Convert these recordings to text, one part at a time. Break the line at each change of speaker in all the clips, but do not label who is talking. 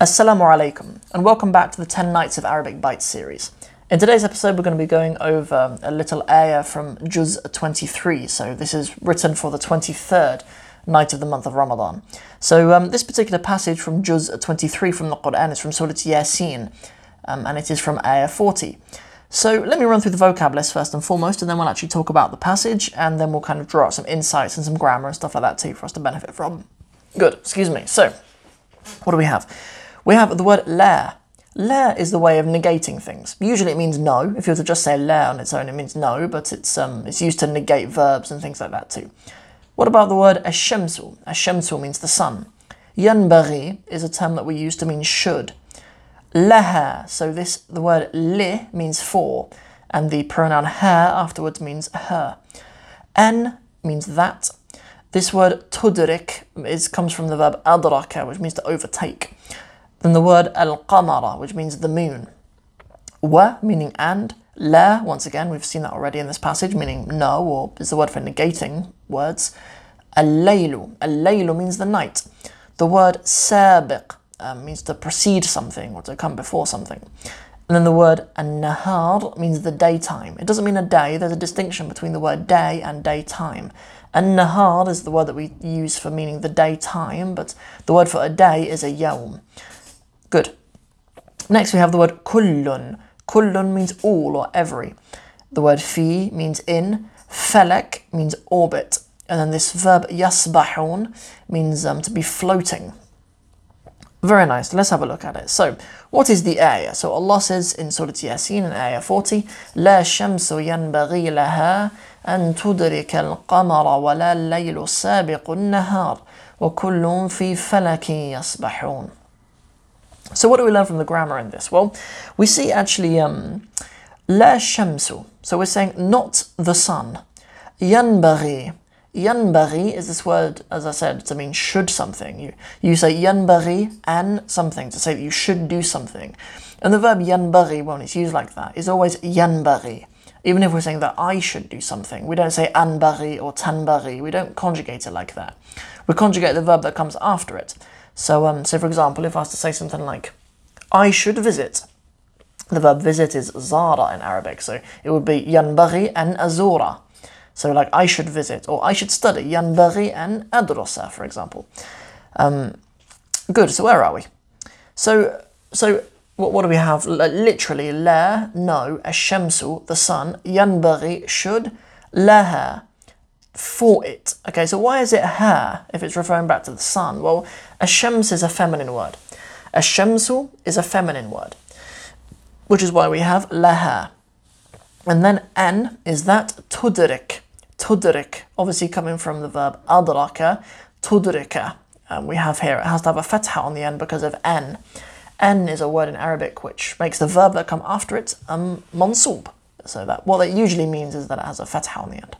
Assalamu alaikum, and welcome back to the 10 Nights of Arabic Bites series. In today's episode, we're going to be going over a little ayah from Juz 23. So, this is written for the 23rd night of the month of Ramadan. So, um, this particular passage from Juz 23 from the Quran is from Surah Yasin, um, and it is from ayah 40. So, let me run through the vocab list first and foremost, and then we'll actually talk about the passage, and then we'll kind of draw out some insights and some grammar and stuff like that too for us to benefit from. Good, excuse me. So, what do we have? We have the word la. La is the way of negating things. Usually it means no. If you were to just say la on its own, it means no, but it's um, it's used to negate verbs and things like that too. What about the word ashamsu? Ashamsu means the sun. Yanbaghi is a term that we use to mean should. Laha, so this the word li means for, and the pronoun her afterwards means her. An means that. This word tudrik is comes from the verb adraka, which means to overtake. Then the word al-qamara, which means the moon. Wa, meaning and. La, once again, we've seen that already in this passage, meaning no, or is the word for negating words. Al-laylu. Al-laylu means the night. The word sabiq um, means to precede something or to come before something. And then the word an-nahar means the daytime. It doesn't mean a day, there's a distinction between the word day and daytime. An-nahar is the word that we use for meaning the daytime, but the word for a day is a yawm. Good. Next we have the word kullun. Kullun means all or every. The word fi means in. Falak means orbit. And then this verb yasbahun means um, to be floating. Very nice. Let's have a look at it. So, what is the ayah? So Allah says in Surah Yasin in ayah 40, لا شمس ينبغي لها أن تدرك القمر ولا الليل سابق النهار وكل في فلك يسبحون. So what do we learn from the grammar in this? Well, we see actually um, la shamsu. So we're saying not the sun. Yanbaghi. Yanbaghi is this word, as I said, to mean should something. You, you say yanbaghi and something to say that you should do something. And the verb yanbaghi, when it's used like that, is always yanbaghi. Even if we're saying that I should do something, we don't say anbaghi or tanbaghi. We don't conjugate it like that. We conjugate the verb that comes after it. So, um, so for example, if I was to say something like, I should visit, the verb visit is zara in Arabic, so it would be yanbaghi and azura. So, like, I should visit, or I should study, yanbaghi and adrosa, for example. Um, good, so where are we? So, so what, what do we have? Literally, la, no, ashamsu, the sun, yanbaghi, should, laha, for it. Okay, so why is it her if it's referring back to the sun? Well, ashams is a feminine word. Ashamsu is a feminine word, which is why we have laha. And then an is that tudrik. Tudrik, obviously coming from the verb adraka, tudrika. Um, we have here, it has to have a fatha on the end because of an. An is a word in Arabic which makes the verb that come after it um, mansub. So that what that usually means is that it has a fatha on the end.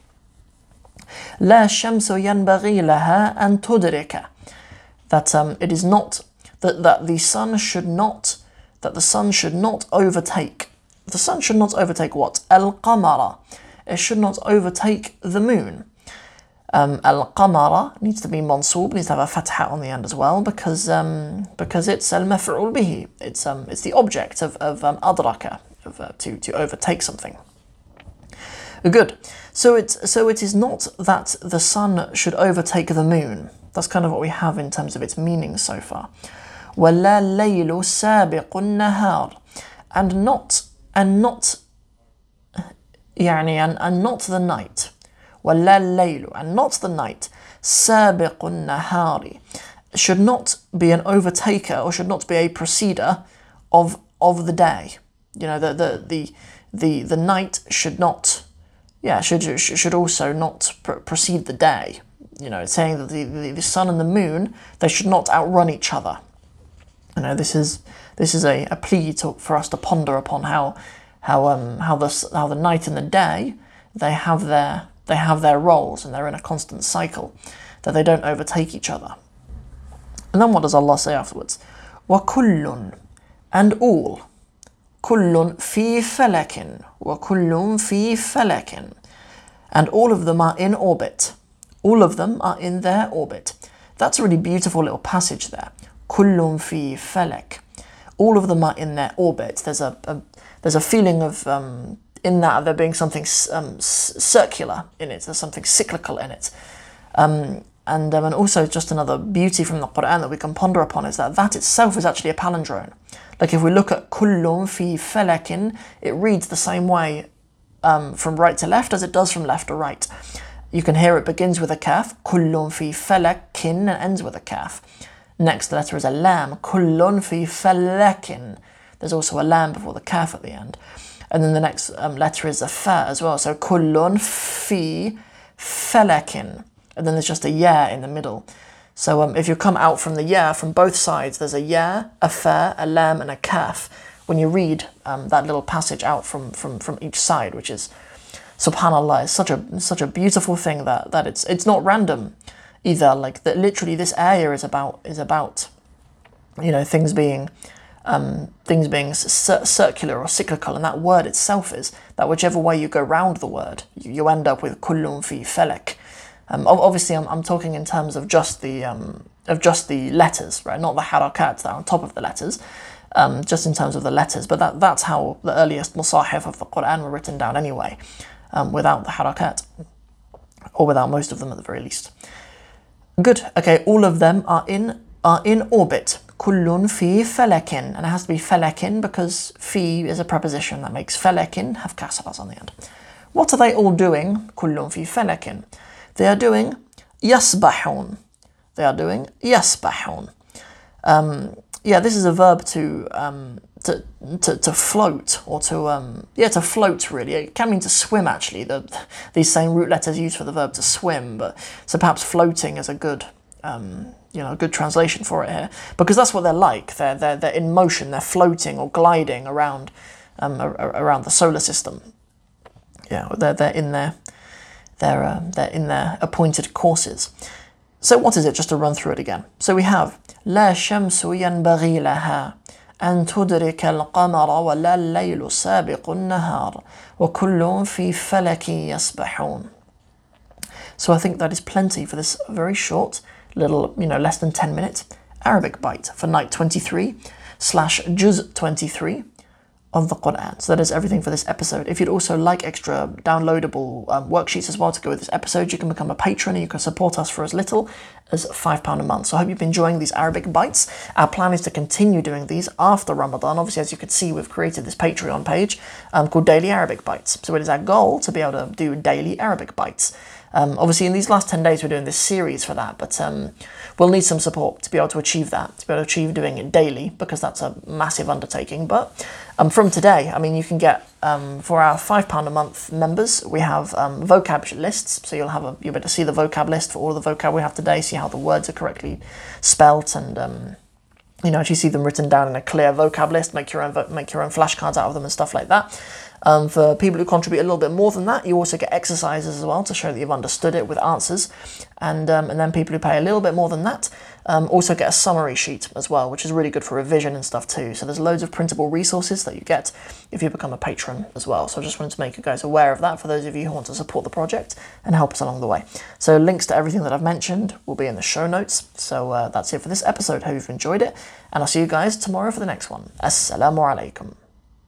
La shamsu yanbaghi laha an tudrika. That um, it is not that, that the sun should not that the sun should not overtake. The sun should not overtake what? Al qamara. It should not overtake the moon. Um, al qamara needs to be mansub, needs to have a fatha on the end as well because um, because it's al maf'ul bihi. It's um, it's the object of of um, adraka of, uh, to to overtake something. Good. So it's so it is not that the sun should overtake the moon. That's kind of what we have in terms of its meaning so far. وَلَا اللَّيْلُ سَابِقُ النَّهَارِ And not and not يعني and, and not the night. وَلَا اللَّيْلُ and not the night. سَابِقُ النَّهَارِ should not be an overtaker or should not be a preceder of of the day. You know, the the the the, the night should not yeah, should should also not pr- precede the day. You know, saying that the, the, the sun and the moon they should not outrun each other. You know, this is this is a, a plea to, for us to ponder upon how how um how the how the night and the day they have their they have their roles and they're in a constant cycle that they don't overtake each other. And then what does Allah say afterwards? وَكُلٌّ and all. Kullun fi falakin wa kullun fi. And all of them are in orbit. All of them are in their orbit. That's a really beautiful little passage there. Kullun fi falak. All of them are in their orbit. There's a, a there's a feeling of um, in that there being something um, circular in it. There's something cyclical in it. Um, and, um, and also just another beauty from the Quran that we can ponder upon is that that itself is actually a palindrome. Like if we look at kullun fi it reads the same way um, from right to left as it does from left to right. You can hear it begins with a kaf, kullun fi and ends with a kaf. Next letter is a lam, kullun fi. There's also a lam before the kaf at the end. And then the next um, letter is a fa as well. So kullun fi. And then there's just a ya in the middle. So um, if you come out from the ya from both sides, there's a ya, a fa, a lam, and a kaf when you read um, that little passage out from, from, from each side, which is subhanallah, is such a such a beautiful thing that, that it's it's not random either. Like that literally this ayah is about is about you know things being um, things being cir- circular or cyclical, and that word itself is that whichever way you go round the word, you, you end up with kullun fi felek. Um, obviously, I'm, I'm talking in terms of just the um, of just the letters, right? Not the harakat that are on top of the letters, um, just in terms of the letters. But that, that's how the earliest musahif of the Quran were written down anyway, um, without the harakat, or without most of them at the very least. Good. Okay, all of them are in are in orbit. Kullun fi falakin, and it has to be falakin because fi is a preposition that makes falakin have kasras on the end. What are they all doing? Kullun fi falakin. They are doing yasbahun. They are doing yasbahun. Um, yeah, this is a verb to, um, to, to, to float or to, um, yeah, to float really. It can mean to swim actually. The, these same root letters used for the verb to swim, but so perhaps floating is a good, um, you know, a good translation for it here because that's what they're like. They're, they're, they're in motion, they're floating or gliding around, um, around the solar system. Yeah, they're, they're in there they're, uh, they're in their appointed courses. So what is it? Just to run through it again. So we have لا شمس ينبغي لها أن تدرك القمر ولا الليل سابق النهار وكل في فلك يسبحون. So I think that is plenty for this very short, little, you know, less than 10 minute Arabic bite for night 23 slash juz 23 of the Quran. So that is everything for this episode. If you'd also like extra downloadable um, worksheets as well to go with this episode, you can become a patron and you can support us for as little as £5 a month. So I hope you've been enjoying these Arabic bites. Our plan is to continue doing these after Ramadan. Obviously, as you can see, we've created this Patreon page um, called Daily Arabic Bites. So it is our goal to be able to do daily Arabic bites. Um, obviously, in these last 10 days, we're doing this series for that, but um, we'll need some support to be able to achieve that, to be able to achieve doing it daily, because that's a massive undertaking. But um, from today, I mean, you can get um, for our £5 a month members, we have um, vocab lists. So you'll have a, you'll be able to see the vocab list for all the vocab we have today, see how the words are correctly spelt, and um, you know, actually see them written down in a clear vocab list, make your own, make your own flashcards out of them and stuff like that. Um, for people who contribute a little bit more than that, you also get exercises as well to show that you've understood it with answers. And, um, and then people who pay a little bit more than that um, also get a summary sheet as well, which is really good for revision and stuff too. So there's loads of printable resources that you get if you become a patron as well. So I just wanted to make you guys aware of that for those of you who want to support the project and help us along the way. So links to everything that I've mentioned will be in the show notes. So uh, that's it for this episode. Hope you've enjoyed it, and I'll see you guys tomorrow for the next one. Assalamu alaikum.